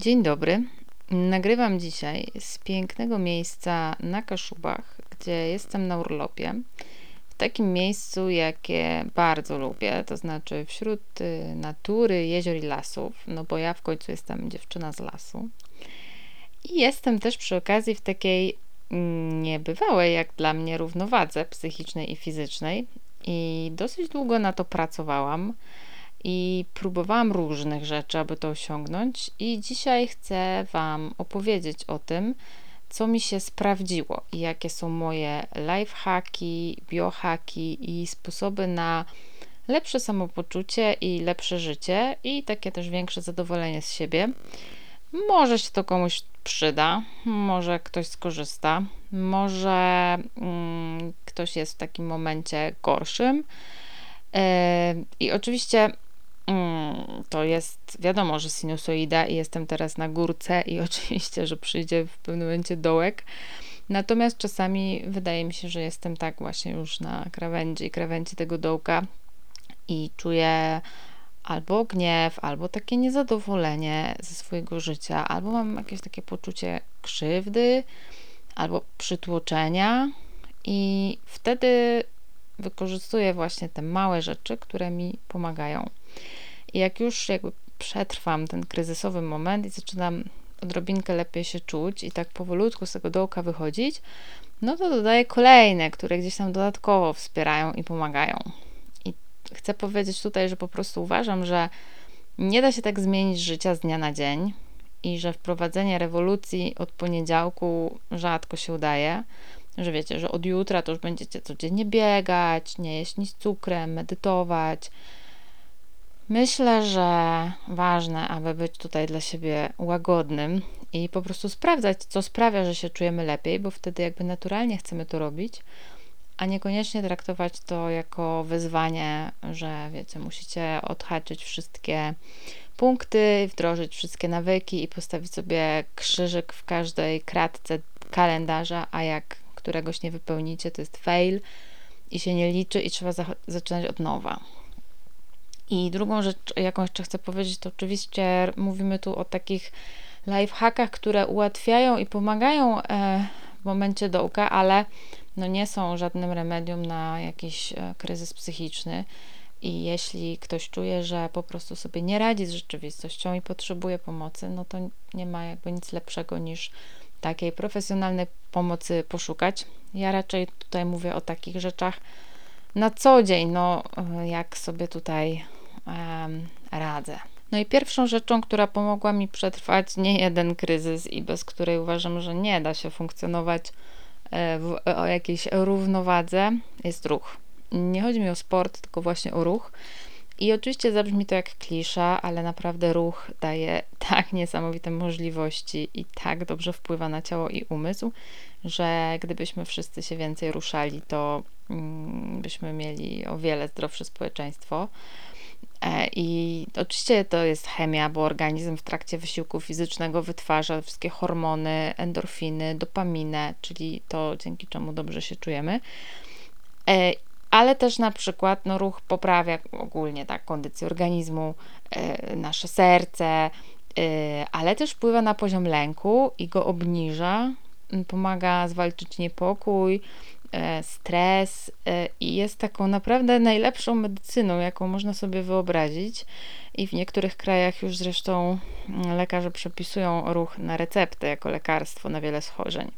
Dzień dobry. Nagrywam dzisiaj z pięknego miejsca na Kaszubach, gdzie jestem na urlopie. W takim miejscu, jakie bardzo lubię, to znaczy wśród y, natury, jezior i lasów, no bo ja w końcu jestem dziewczyna z lasu. I jestem też przy okazji w takiej mm, niebywałej jak dla mnie równowadze psychicznej i fizycznej. I dosyć długo na to pracowałam i próbowałam różnych rzeczy, aby to osiągnąć. I dzisiaj chcę Wam opowiedzieć o tym, co mi się sprawdziło i jakie są moje lifehacki, biohacki i sposoby na lepsze samopoczucie i lepsze życie i takie też większe zadowolenie z siebie. Może się to komuś przyda, może ktoś skorzysta, może mm, ktoś jest w takim momencie gorszym. Yy, I oczywiście to jest wiadomo, że sinusoida i jestem teraz na górce i oczywiście, że przyjdzie w pewnym momencie dołek. Natomiast czasami wydaje mi się, że jestem tak właśnie już na krawędzi, krawędzi tego dołka i czuję albo gniew, albo takie niezadowolenie ze swojego życia, albo mam jakieś takie poczucie krzywdy, albo przytłoczenia i wtedy wykorzystuję właśnie te małe rzeczy, które mi pomagają. I jak już jakby przetrwam ten kryzysowy moment i zaczynam odrobinkę lepiej się czuć i tak powolutku z tego dołka wychodzić, no to dodaję kolejne, które gdzieś tam dodatkowo wspierają i pomagają. I chcę powiedzieć tutaj, że po prostu uważam, że nie da się tak zmienić życia z dnia na dzień i że wprowadzenie rewolucji od poniedziałku rzadko się udaje. Że wiecie, że od jutra to już będziecie codziennie biegać, nie jeść nic cukrem, medytować, Myślę, że ważne, aby być tutaj dla siebie łagodnym i po prostu sprawdzać, co sprawia, że się czujemy lepiej, bo wtedy jakby naturalnie chcemy to robić, a niekoniecznie traktować to jako wyzwanie, że wiecie, musicie odhaczyć wszystkie punkty, wdrożyć wszystkie nawyki i postawić sobie krzyżyk w każdej kratce kalendarza, a jak któregoś nie wypełnicie, to jest fail i się nie liczy i trzeba zaczynać od nowa. I drugą rzecz, jaką jeszcze chcę powiedzieć, to oczywiście mówimy tu o takich lifehackach, które ułatwiają i pomagają e, w momencie dołka, ale no nie są żadnym remedium na jakiś e, kryzys psychiczny. I jeśli ktoś czuje, że po prostu sobie nie radzi z rzeczywistością i potrzebuje pomocy, no to nie ma jakby nic lepszego niż takiej profesjonalnej pomocy poszukać. Ja raczej tutaj mówię o takich rzeczach na co dzień, no e, jak sobie tutaj radzę. No i pierwszą rzeczą, która pomogła mi przetrwać nie jeden kryzys i bez której uważam, że nie da się funkcjonować e, w, jakiejś równowadze, jest ruch. Nie chodzi mi o sport, tylko właśnie o ruch. I oczywiście zabrzmi to jak klisza, ale naprawdę ruch daje tak niesamowite możliwości i tak dobrze wpływa na ciało i umysł, że gdybyśmy wszyscy się więcej ruszali, to mm, byśmy mieli o wiele zdrowsze społeczeństwo. E, I oczywiście to jest chemia, bo organizm w trakcie wysiłku fizycznego wytwarza wszystkie hormony, endorfiny, dopaminę, czyli to dzięki czemu dobrze się czujemy. E, ale też na przykład no, ruch poprawia ogólnie tak, kondycję organizmu, e, nasze serce, ale też wpływa na poziom lęku i go obniża, pomaga zwalczyć niepokój, stres e, i jest taką naprawdę najlepszą medycyną, jaką można sobie wyobrazić. I w niektórych krajach już zresztą mm, lekarze przepisują ruch na receptę jako lekarstwo na wiele schorzeń.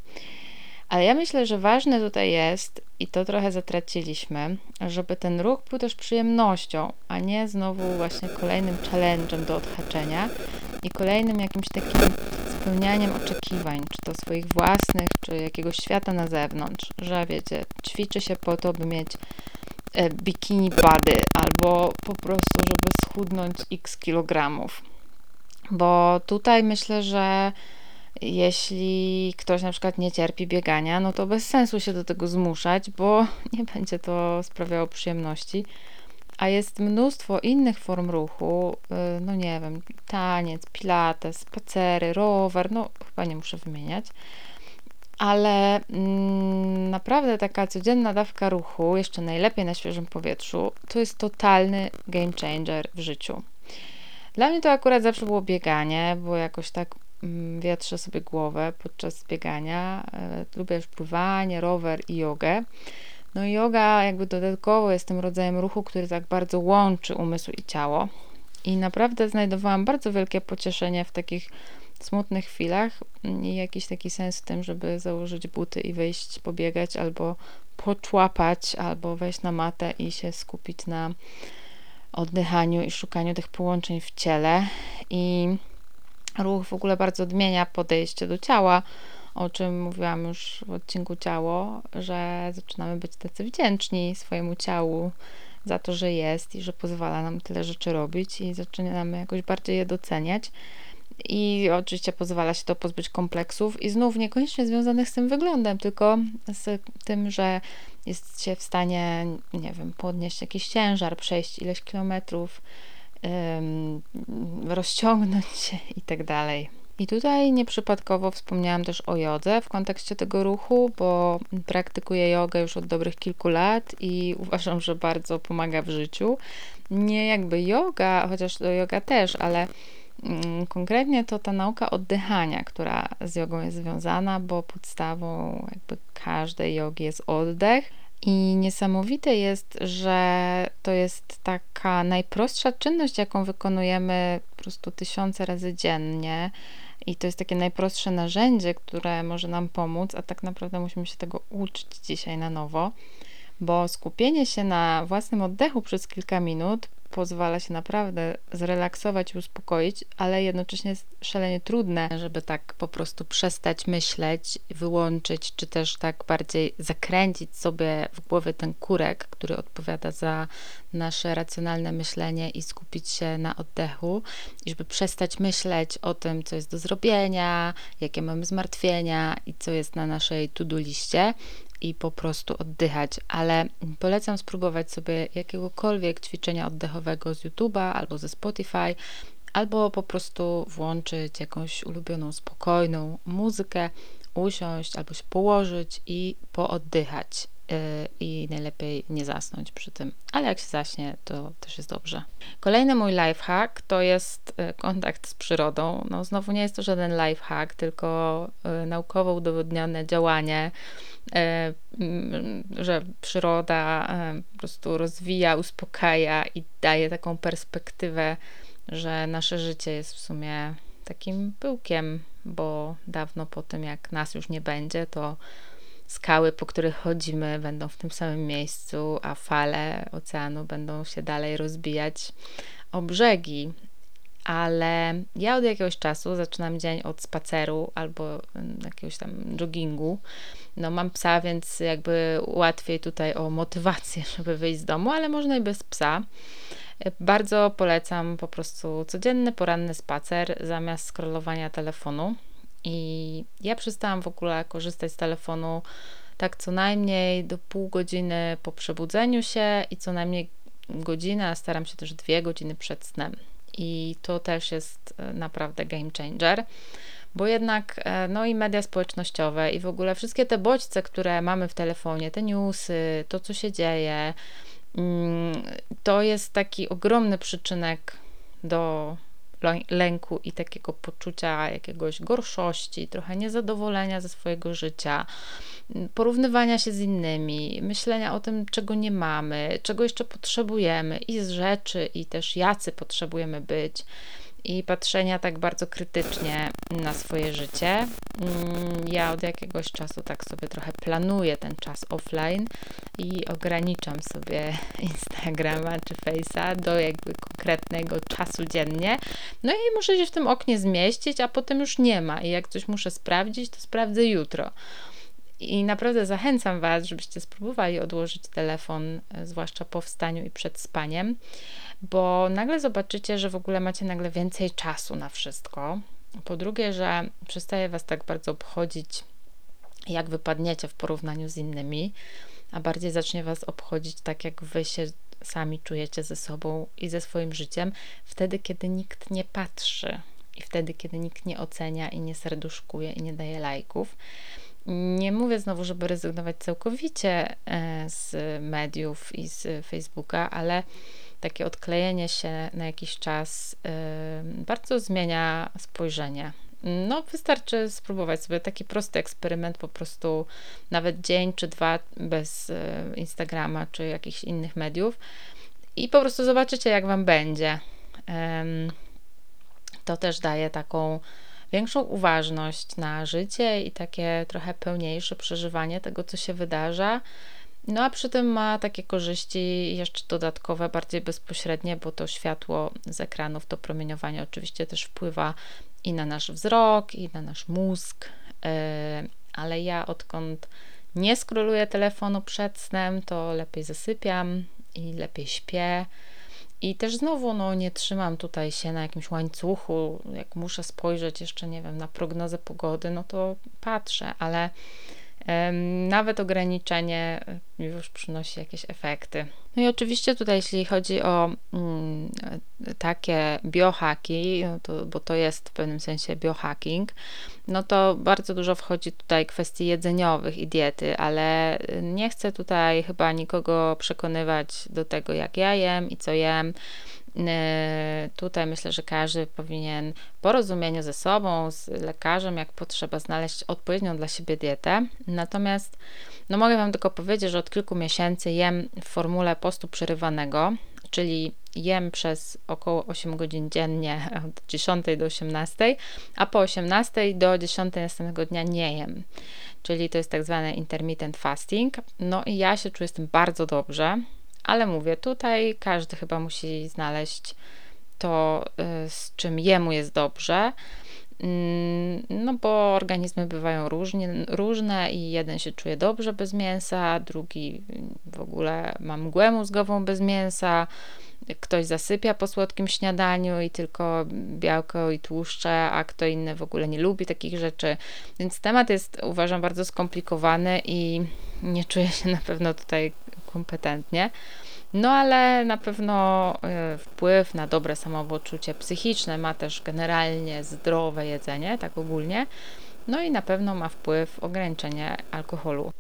Ale ja myślę, że ważne tutaj jest, i to trochę zatraciliśmy, żeby ten ruch był też przyjemnością, a nie znowu właśnie kolejnym challenge'em do odhaczenia i kolejnym jakimś takim spełnianiem oczekiwań, czy to swoich własnych, czy jakiegoś świata na zewnątrz, że wiecie, ćwiczy się po to, by mieć e, bikini body, albo po prostu, żeby schudnąć x kilogramów. Bo tutaj myślę, że jeśli ktoś na przykład nie cierpi biegania, no to bez sensu się do tego zmuszać, bo nie będzie to sprawiało przyjemności. A jest mnóstwo innych form ruchu, y, no nie wiem, taniec, pilates, spacery, rower, no chyba nie muszę wymieniać. Ale mm, naprawdę taka codzienna dawka ruchu, jeszcze najlepiej na świeżym powietrzu, to jest totalny game changer w życiu. Dla mnie to akurat zawsze było bieganie, bo jakoś tak wietrzę sobie głowę podczas biegania. E, lubię już pływanie, rower i jogę. No i yoga jakby dodatkowo jest tym rodzajem ruchu, który tak bardzo łączy umysł i ciało. I naprawdę znajdowałam bardzo wielkie pocieszenie w takich smutnych chwilach i jakiś taki sens w tym, żeby założyć buty i wyjść pobiegać albo poczłapać, albo wejść na matę i się skupić na oddychaniu i szukaniu tych połączeń w ciele. I ruch w ogóle bardzo odmienia podejście do ciała, o czym mówiłam już w odcinku ciało, że zaczynamy być tacy wdzięczni swojemu ciału za to, że jest i że pozwala nam tyle rzeczy robić i zaczynamy jakoś bardziej je doceniać. I oczywiście pozwala się to pozbyć kompleksów i znów niekoniecznie związanych z tym wyglądem, tylko z tym, że jest się w stanie, nie wiem, podnieść jakiś ciężar, przejść ileś kilometrów, rozciągnąć się i tak dalej. I tutaj nieprzypadkowo wspomniałam też o jodze w kontekście tego ruchu, bo praktykuję jogę już od dobrych kilku lat i uważam, że bardzo pomaga w życiu. Nie jakby yoga, chociaż yoga też, ale mm, konkretnie to ta nauka oddychania, która z jogą jest związana, bo podstawą jakby każdej jogi jest oddech. I niesamowite jest, że to jest taka najprostsza czynność, jaką wykonujemy po prostu tysiące razy dziennie. I to jest takie najprostsze narzędzie, które może nam pomóc, a tak naprawdę musimy się tego uczyć dzisiaj na nowo, bo skupienie się na własnym oddechu przez kilka minut pozwala się naprawdę zrelaksować i uspokoić, ale jednocześnie jest szalenie trudne, żeby tak po prostu przestać myśleć, wyłączyć, czy też tak bardziej zakręcić sobie w głowie ten kurek, który odpowiada za nasze racjonalne myślenie i skupić się na oddechu, i żeby przestać myśleć o tym, co jest do zrobienia, jakie mamy zmartwienia i co jest na naszej to-do liście, i po prostu oddychać, ale polecam spróbować sobie jakiegokolwiek ćwiczenia oddechowego z YouTube'a albo ze Spotify, albo po prostu włączyć jakąś ulubioną, spokojną muzykę, usiąść albo się położyć i pooddychać. Y, i najlepiej nie zasnąć przy tym. Ale jak się zaśnie, to też jest dobrze. Kolejny mój lifehack to jest y, kontakt z przyrodą. No znowu nie jest to żaden lifehack, tylko y, naukowo udowodnione działanie, że przyroda po prostu rozwija, uspokaja i daje taką perspektywę, że nasze życie jest w sumie takim pyłkiem, bo dawno po tym, jak nas już nie będzie, to skały, po których chodzimy, będą w tym samym miejscu, a fale oceanu będą się dalej rozbijać o brzegi. Ale ja od jakiegoś czasu zaczynam dzień od spaceru albo jakiegoś tam joggingu. No, mam psa, więc jakby łatwiej tutaj o motywację, żeby wyjść z domu, ale można i bez psa. Bardzo polecam po prostu codzienny poranny spacer zamiast scrollowania telefonu. I ja przestałam w ogóle korzystać z telefonu tak co najmniej do pół godziny po przebudzeniu się i co najmniej godzinę, a staram się też dwie godziny przed snem. I to też jest e, naprawdę game changer, bo jednak e, no i media społecznościowe i w ogóle wszystkie te bodźce, które mamy w telefonie, te newsy, to co się dzieje, mm, to jest taki ogromny przyczynek do lęku i takiego poczucia jakiegoś gorszości, trochę niezadowolenia ze swojego życia, porównywania się z innymi, myślenia o tym, czego nie mamy, czego jeszcze potrzebujemy i z rzeczy, i też jacy potrzebujemy być i patrzenia tak bardzo krytycznie na swoje życie. Mm, ja od jakiegoś czasu tak sobie trochę planuję ten czas offline i ograniczam sobie Instagrama czy Face'a do jakby konkretnego czasu dziennie. No i muszę się w tym oknie zmieścić, a potem już nie ma. I jak coś muszę sprawdzić, to sprawdzę jutro. I naprawdę zachęcam Was, żebyście spróbowali odłożyć telefon, e, zwłaszcza po wstaniu i przed spaniem, bo nagle zobaczycie, że w ogóle macie nagle więcej czasu na wszystko. Po drugie, że przestaje Was tak bardzo obchodzić, jak wypadniecie w porównaniu z innymi, a bardziej zacznie Was obchodzić tak, jak Wy się sami czujecie ze sobą i ze swoim życiem, wtedy, kiedy nikt nie patrzy i wtedy, kiedy nikt nie ocenia i nie serduszkuje i nie daje lajków. Nie mówię znowu, żeby rezygnować całkowicie e, z mediów i z Facebooka, ale takie odklejenie się na jakiś czas bardzo zmienia spojrzenie. No, wystarczy spróbować sobie taki prosty eksperyment, po prostu nawet dzień czy dwa bez e, Instagrama czy jakichś innych mediów i po prostu zobaczycie, jak Wam będzie. To też daje taką większą uważność na życie i takie trochę pełniejsze przeżywanie tego, co się wydarza. No a przy tym ma takie korzyści jeszcze dodatkowe, bardziej bezpośrednie, bo to światło z ekranów, to promieniowanie oczywiście też wpływa i na nasz wzrok, i na nasz mózg. E, ale ja odkąd nie skroluję telefonu przed snem, to lepiej zasypiam i lepiej śpię. I też znowu no, nie trzymam tutaj się na jakimś łańcuchu. Jak muszę spojrzeć jeszcze, nie wiem, na prognozę pogody, no to patrzę, ale nawet ograniczenie e, już przynosi jakieś efekty. No i oczywiście tutaj, jeśli chodzi o mm, takie biohaki, no to, bo to jest w pewnym sensie biohacking, no to bardzo dużo wchodzi tutaj kwestii jedzeniowych i diety, ale nie chcę tutaj chyba nikogo przekonywać do tego, jak ja jem i co jem. E, tutaj myślę, że każdy powinien w porozumieniu ze sobą, z lekarzem, jak potrzeba, znaleźć odpowiednią dla siebie dietę. Natomiast no mogę Wam tylko powiedzieć, że od kilku miesięcy jem w formule postu przerywanego, czyli jem przez około 8 godzin dziennie od 10 do 18, a po 18 do 10 następnego dnia nie jem. Czyli to jest tak zwany intermittent fasting. No i ja się czuję z tym bardzo dobrze. Ale mówię, tutaj każdy chyba musi znaleźć to, y, z czym jemu jest dobrze. Mm, no bo organizmy bywają różnie, różne i jeden się czuje dobrze bez mięsa, drugi w ogóle ma mgłę mózgową bez mięsa, ktoś zasypia po słodkim śniadaniu i tylko białko i tłuszcze, a kto inny w ogóle nie lubi takich rzeczy. Więc temat jest uważam bardzo skomplikowany i nie czuję się na pewno tutaj kompetentnie. No ale na pewno y, wpływ na dobre samopoczucie psychiczne ma też generalnie zdrowe jedzenie, tak ogólnie. No i na pewno ma wpływ ograniczenie alkoholu.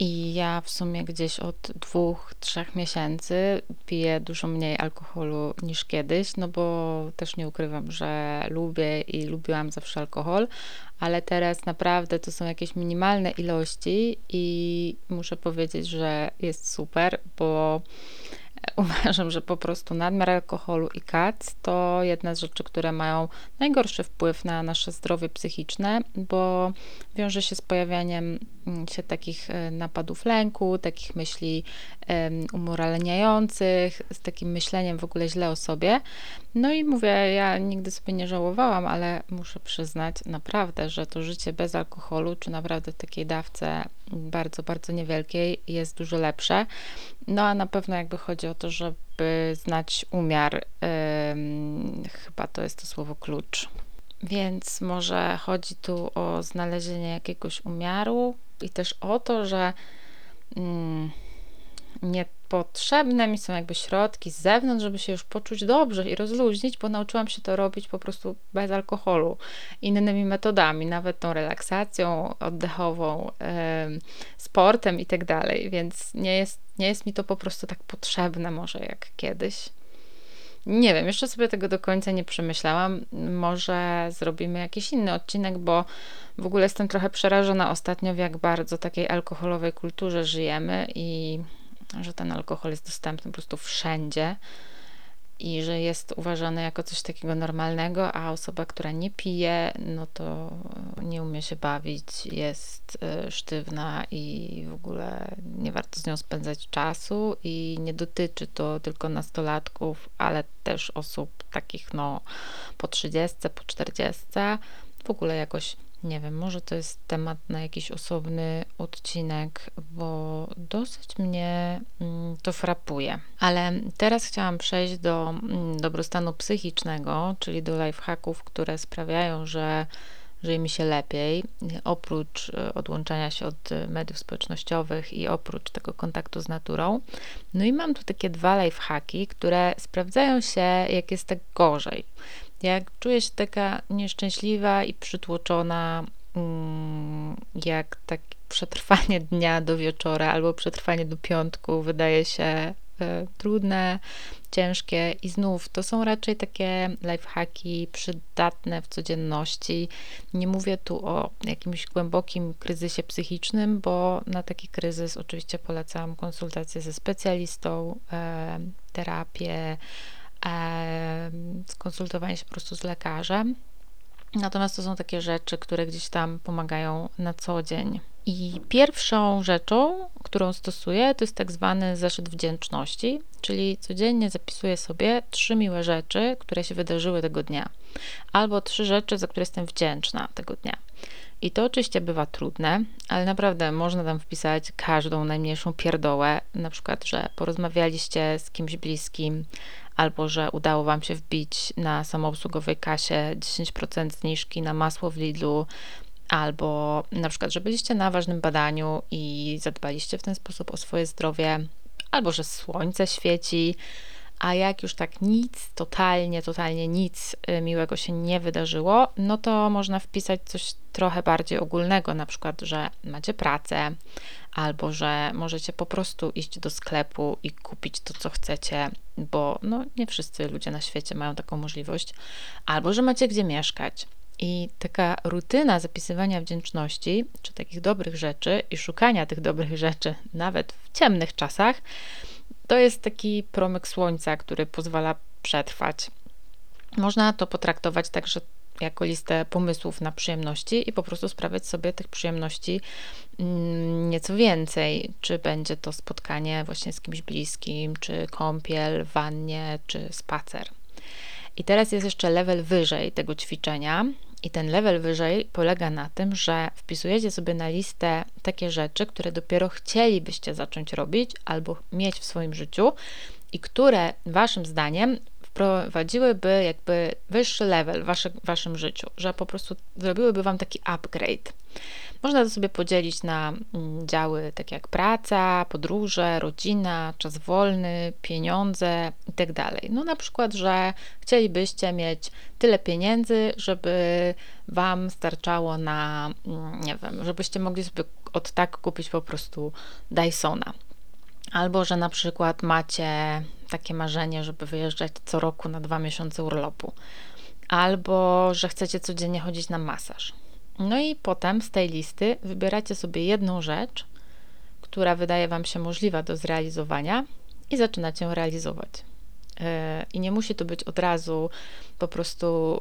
I ja w sumie gdzieś od dwóch, trzech miesięcy piję dużo mniej alkoholu niż kiedyś, no bo też nie ukrywam, że lubię i lubiłam zawsze alkohol, ale teraz naprawdę to są jakieś minimalne ilości i muszę powiedzieć, że jest super, bo uważam, że po prostu nadmiar alkoholu i kac to jedna z rzeczy, które mają najgorszy wpływ na nasze zdrowie psychiczne, bo wiąże się z pojawianiem mm, się takich e, napadów lęku, takich myśli umoralniających, z takim myśleniem w ogóle źle o sobie. No i mówię, ja nigdy sobie nie żałowałam, ale muszę przyznać naprawdę, że to życie bez alkoholu, czy naprawdę takiej dawce bardzo, bardzo niewielkiej jest dużo lepsze. No a na pewno jakby chodzi o to, żeby znać umiar, chyba to jest to słowo klucz. Więc może chodzi tu o znalezienie jakiegoś umiaru i też o to, że yy, nie potrzebne mi są jakby środki z zewnątrz, żeby się już poczuć dobrze i rozluźnić, bo nauczyłam się to robić po prostu bez alkoholu, innymi metodami, nawet tą relaksacją oddechową, sportem i tak dalej, więc nie jest, nie jest mi to po prostu tak potrzebne może jak kiedyś. Nie wiem, jeszcze sobie tego do końca nie przemyślałam. Może zrobimy jakiś inny odcinek, bo w ogóle jestem trochę przerażona ostatnio, w jak bardzo takiej alkoholowej kulturze żyjemy i że ten alkohol jest dostępny po prostu wszędzie i że jest uważany jako coś takiego normalnego, a osoba, która nie pije, no to nie umie się bawić, jest e, sztywna i w ogóle nie warto z nią spędzać czasu i nie dotyczy to tylko nastolatków, ale też osób takich no po 30, po 40, w ogóle jakoś nie wiem, może to jest temat na jakiś osobny odcinek, bo dosyć mnie mm, to frapuje. Ale teraz chciałam przejść do mm, dobrostanu psychicznego, czyli do lifehacków, które sprawiają, że żyje mi się lepiej, oprócz e, odłączania się od mediów społecznościowych i oprócz tego kontaktu z naturą. No i mam tu takie dwa lifehacki, które sprawdzają się, jak jest tak gorzej. Jak czuję się taka nieszczęśliwa i przytłoczona, mm, jak tak przetrwanie dnia do wieczora albo przetrwanie do piątku wydaje się e, trudne, ciężkie i znów to są raczej takie lifehacki przydatne w codzienności. Nie mówię tu o jakimś głębokim kryzysie psychicznym, bo na taki kryzys oczywiście polecam konsultację ze specjalistą, e, terapię, skonsultowanie się po prostu z lekarzem. Natomiast to są takie rzeczy, które gdzieś tam pomagają na co dzień. I pierwszą rzeczą, którą stosuję, to jest tak zwany zeszyt wdzięczności, czyli codziennie zapisuję sobie trzy miłe rzeczy, które się wydarzyły tego dnia, albo trzy rzeczy, za które jestem wdzięczna tego dnia. I to oczywiście bywa trudne, ale naprawdę można tam wpisać każdą najmniejszą pierdołę, na przykład, że porozmawialiście z kimś bliskim, albo że udało Wam się wbić na samoobsługowej kasie 10% zniżki na masło w Lidlu, albo na przykład, że byliście na ważnym badaniu i zadbaliście w ten sposób o swoje zdrowie, albo że słońce świeci, a jak już tak nic, totalnie, totalnie nic y, miłego się nie wydarzyło, no to można wpisać coś trochę bardziej ogólnego, na przykład, że macie pracę, albo że możecie po prostu iść do sklepu i kupić to, co chcecie, bo no, nie wszyscy ludzie na świecie mają taką możliwość, albo że macie gdzie mieszkać. I taka rutyna zapisywania wdzięczności, czy takich dobrych rzeczy i szukania tych dobrych rzeczy, nawet w ciemnych czasach, to jest taki promyk słońca, który pozwala przetrwać. Można to potraktować także jako listę pomysłów na przyjemności i po prostu sprawiać sobie tych przyjemności mm, nieco więcej. Czy będzie to spotkanie właśnie z kimś bliskim, czy kąpiel wannie, czy spacer. I teraz jest jeszcze level wyżej tego ćwiczenia. I ten level wyżej polega na tym, że wpisujecie sobie na listę takie rzeczy, które dopiero chcielibyście zacząć robić albo mieć w swoim życiu i które waszym zdaniem wprowadziłyby jakby wyższy level w waszy, waszym życiu, że po prostu zrobiłyby wam taki upgrade. Można to sobie podzielić na mm, działy takie jak praca, podróże, rodzina, czas wolny, pieniądze itd. Tak no na przykład, że chcielibyście mieć tyle pieniędzy, żeby wam starczało na, mm, nie wiem, żebyście mogli sobie od tak kupić po prostu Dysona. Albo, że na przykład macie takie marzenie, żeby wyjeżdżać co roku na dwa miesiące urlopu. Albo, że chcecie codziennie chodzić na masaż. No i potem z tej listy wybieracie sobie jedną rzecz, która wydaje Wam się możliwa do zrealizowania i zaczynacie ją realizować. I nie musi to być od razu po prostu,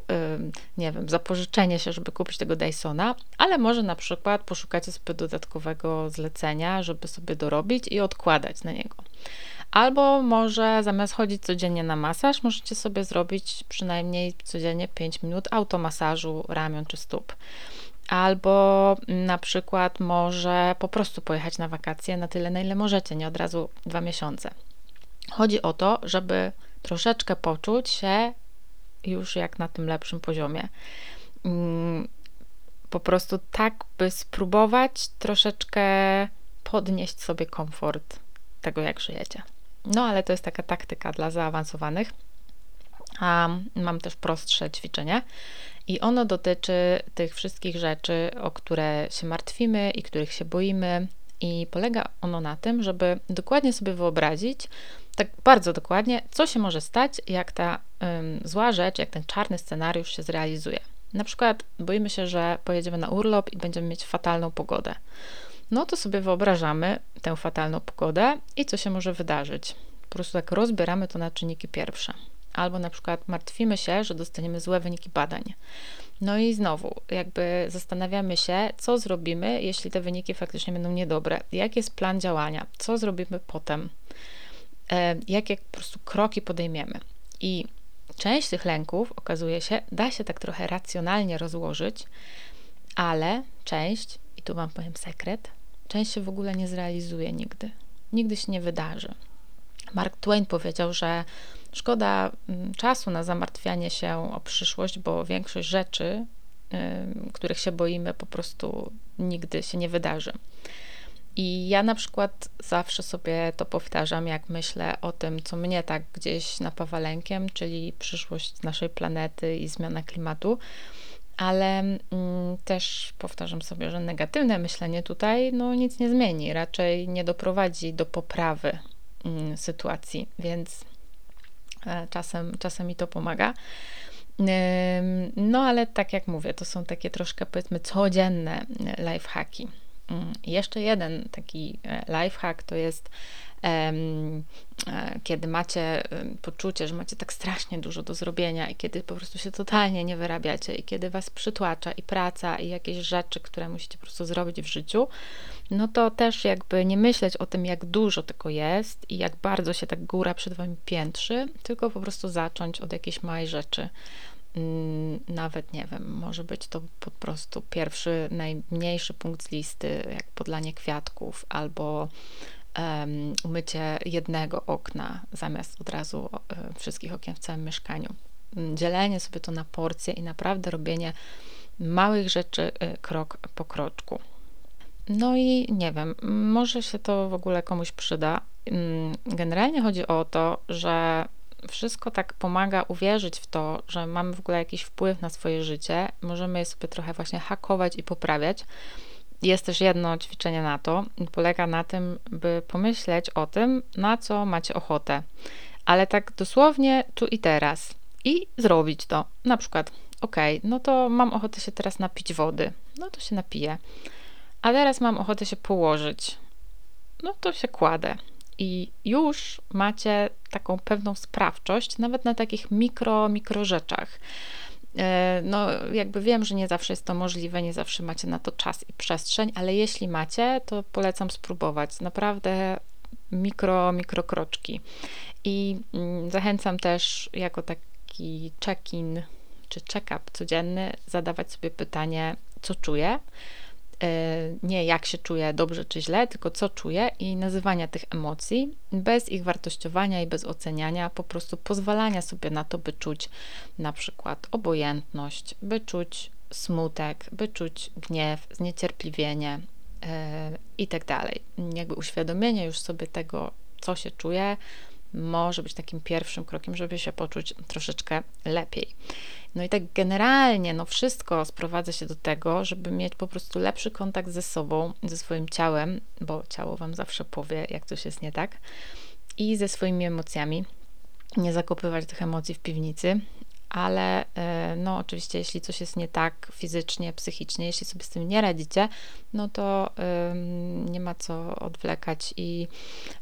nie wiem, zapożyczenie się, żeby kupić tego Dysona, ale może na przykład poszukacie sobie dodatkowego zlecenia, żeby sobie dorobić i odkładać na niego. Albo może zamiast chodzić codziennie na masaż, możecie sobie zrobić przynajmniej codziennie 5 minut automasażu ramion czy stóp. Albo na przykład może po prostu pojechać na wakacje na tyle, na ile możecie, nie od razu dwa miesiące. Chodzi o to, żeby troszeczkę poczuć się już jak na tym lepszym poziomie. Mm, po prostu tak, by spróbować troszeczkę podnieść sobie komfort tego, jak żyjecie. No, ale to jest taka taktyka dla zaawansowanych. A mam też prostsze ćwiczenie i ono dotyczy tych wszystkich rzeczy, o które się martwimy i których się boimy. I polega ono na tym, żeby dokładnie sobie wyobrazić, tak bardzo dokładnie, co się może stać, jak ta ym, zła rzecz, jak ten czarny scenariusz się zrealizuje. Na przykład boimy się, że pojedziemy na urlop i będziemy mieć fatalną pogodę. No to sobie wyobrażamy tę fatalną pogodę i co się może wydarzyć. Po prostu tak rozbieramy to na czynniki pierwsze albo na przykład martwimy się, że dostaniemy złe wyniki badań. No i znowu, jakby zastanawiamy się, co zrobimy, jeśli te wyniki faktycznie będą niedobre. Jaki jest plan działania? Co zrobimy potem? E, jakie po prostu kroki podejmiemy? I część tych lęków, okazuje się, da się tak trochę racjonalnie rozłożyć, ale część, i tu Wam powiem sekret, część się w ogóle nie zrealizuje nigdy. Nigdy się nie wydarzy. Mark Twain powiedział, że szkoda mm, czasu na zamartwianie się o przyszłość, bo większość rzeczy, których się boimy, po prostu nigdy się nie wydarzy. I ja na przykład zawsze sobie to powtarzam, jak myślę o tym, co mnie tak gdzieś napawa lękiem, czyli przyszłość naszej planety i zmiana klimatu. Ale mm, też powtarzam sobie, że negatywne myślenie tutaj no, nic nie zmieni, raczej nie doprowadzi do poprawy mm, sytuacji, więc e, czasem, czasem mi to pomaga. No, ale tak jak mówię, to są takie troszkę powiedzmy codzienne lifehacki. Jeszcze jeden taki e, lifehack to jest E, kiedy macie poczucie, że macie tak strasznie dużo do zrobienia i kiedy po prostu się totalnie nie wyrabiacie i kiedy was przytłacza i praca i jakieś rzeczy, które musicie po prostu zrobić w życiu, no to też jakby nie myśleć o tym, jak dużo tego jest i jak bardzo się tak góra przed wami piętrzy, tylko po prostu zacząć od jakiejś małej rzeczy nawet nie wiem, może być to po prostu pierwszy, najmniejszy punkt z listy, jak podlanie kwiatków, albo um, umycie jednego okna zamiast od razu um, wszystkich okien w całym mieszkaniu. Mm, dzielenie sobie to na porcje i naprawdę robienie małych rzeczy y, krok po kroczku. No i nie wiem, może się to w ogóle komuś przyda. Mm, generalnie chodzi o to, że wszystko tak pomaga uwierzyć w to, że mamy w ogóle jakiś wpływ na swoje życie. Możemy je sobie trochę właśnie hakować i poprawiać jest też jedno ćwiczenie na to, polega na tym, by pomyśleć o tym, na co macie ochotę, ale tak dosłownie tu i teraz i zrobić to. Na przykład, ok, no to mam ochotę się teraz napić wody, no to się napiję, a teraz mam ochotę się położyć, no to się kładę. I już macie taką pewną sprawczość, nawet na takich mikro, mikro rzeczach. E, no, jakby wiem, że nie zawsze jest to możliwe, nie zawsze macie na to czas i przestrzeń, ale jeśli macie, to polecam spróbować. Naprawdę mikro, mikro kroczki. I mm, zachęcam też jako taki check-in czy check-up codzienny zadawać sobie pytanie, co czuję nie jak się czuję dobrze czy źle, tylko co czuję i nazywania tych emocji bez ich wartościowania i bez oceniania, po prostu pozwalania sobie na to, by czuć na przykład obojętność, by czuć smutek, by czuć gniew, zniecierpliwienie yy, i tak dalej. Jakby uświadomienie już sobie tego, co się czuje, może być takim pierwszym krokiem, żeby się poczuć troszeczkę lepiej. No i tak generalnie, no wszystko sprowadza się do tego, żeby mieć po prostu lepszy kontakt ze sobą, ze swoim ciałem, bo ciało Wam zawsze powie, jak coś jest nie tak, i ze swoimi emocjami. Nie zakopywać tych emocji w piwnicy, ale e, no oczywiście, jeśli coś jest nie tak fizycznie, psychicznie, jeśli sobie z tym nie radzicie, no to um, nie ma co odwlekać i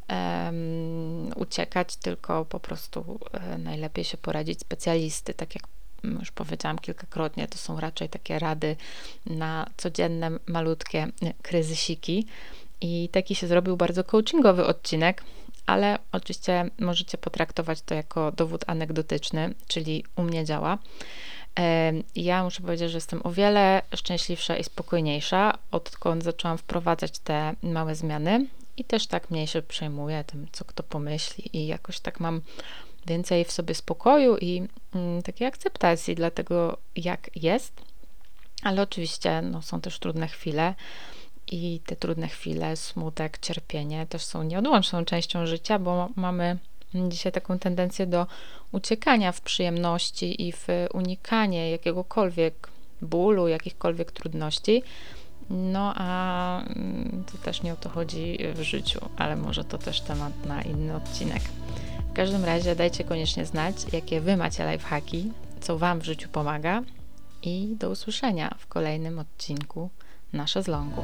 um, uciekać, tylko po prostu um, najlepiej się poradzić specjalisty, tak jak już powiedziałam kilkakrotnie, to są raczej takie rady na codzienne, malutkie e, kryzysiki. I taki się zrobił bardzo coachingowy odcinek, ale oczywiście możecie potraktować to jako dowód anegdotyczny, czyli u mnie działa. Ja muszę powiedzieć, że jestem o wiele szczęśliwsza i spokojniejsza, odkąd zaczęłam wprowadzać te małe zmiany i też tak mniej się przejmuję tym, co kto pomyśli i jakoś tak mam więcej w sobie spokoju i mm, takiej akceptacji dla tego, jak jest. Ale oczywiście no, są też trudne chwile i te trudne chwile, smutek, cierpienie też są nieodłączną częścią życia, bo mamy dzisiaj taką tendencję do uciekania w przyjemności i w unikanie jakiegokolwiek bólu, jakichkolwiek trudności. No a mm, to też nie o to chodzi w życiu, ale może to też temat na inny odcinek każdym razie dajcie koniecznie znać, jakie Wy macie lifehacki, co Wam w życiu pomaga i do usłyszenia w kolejnym odcinku naša z Lango.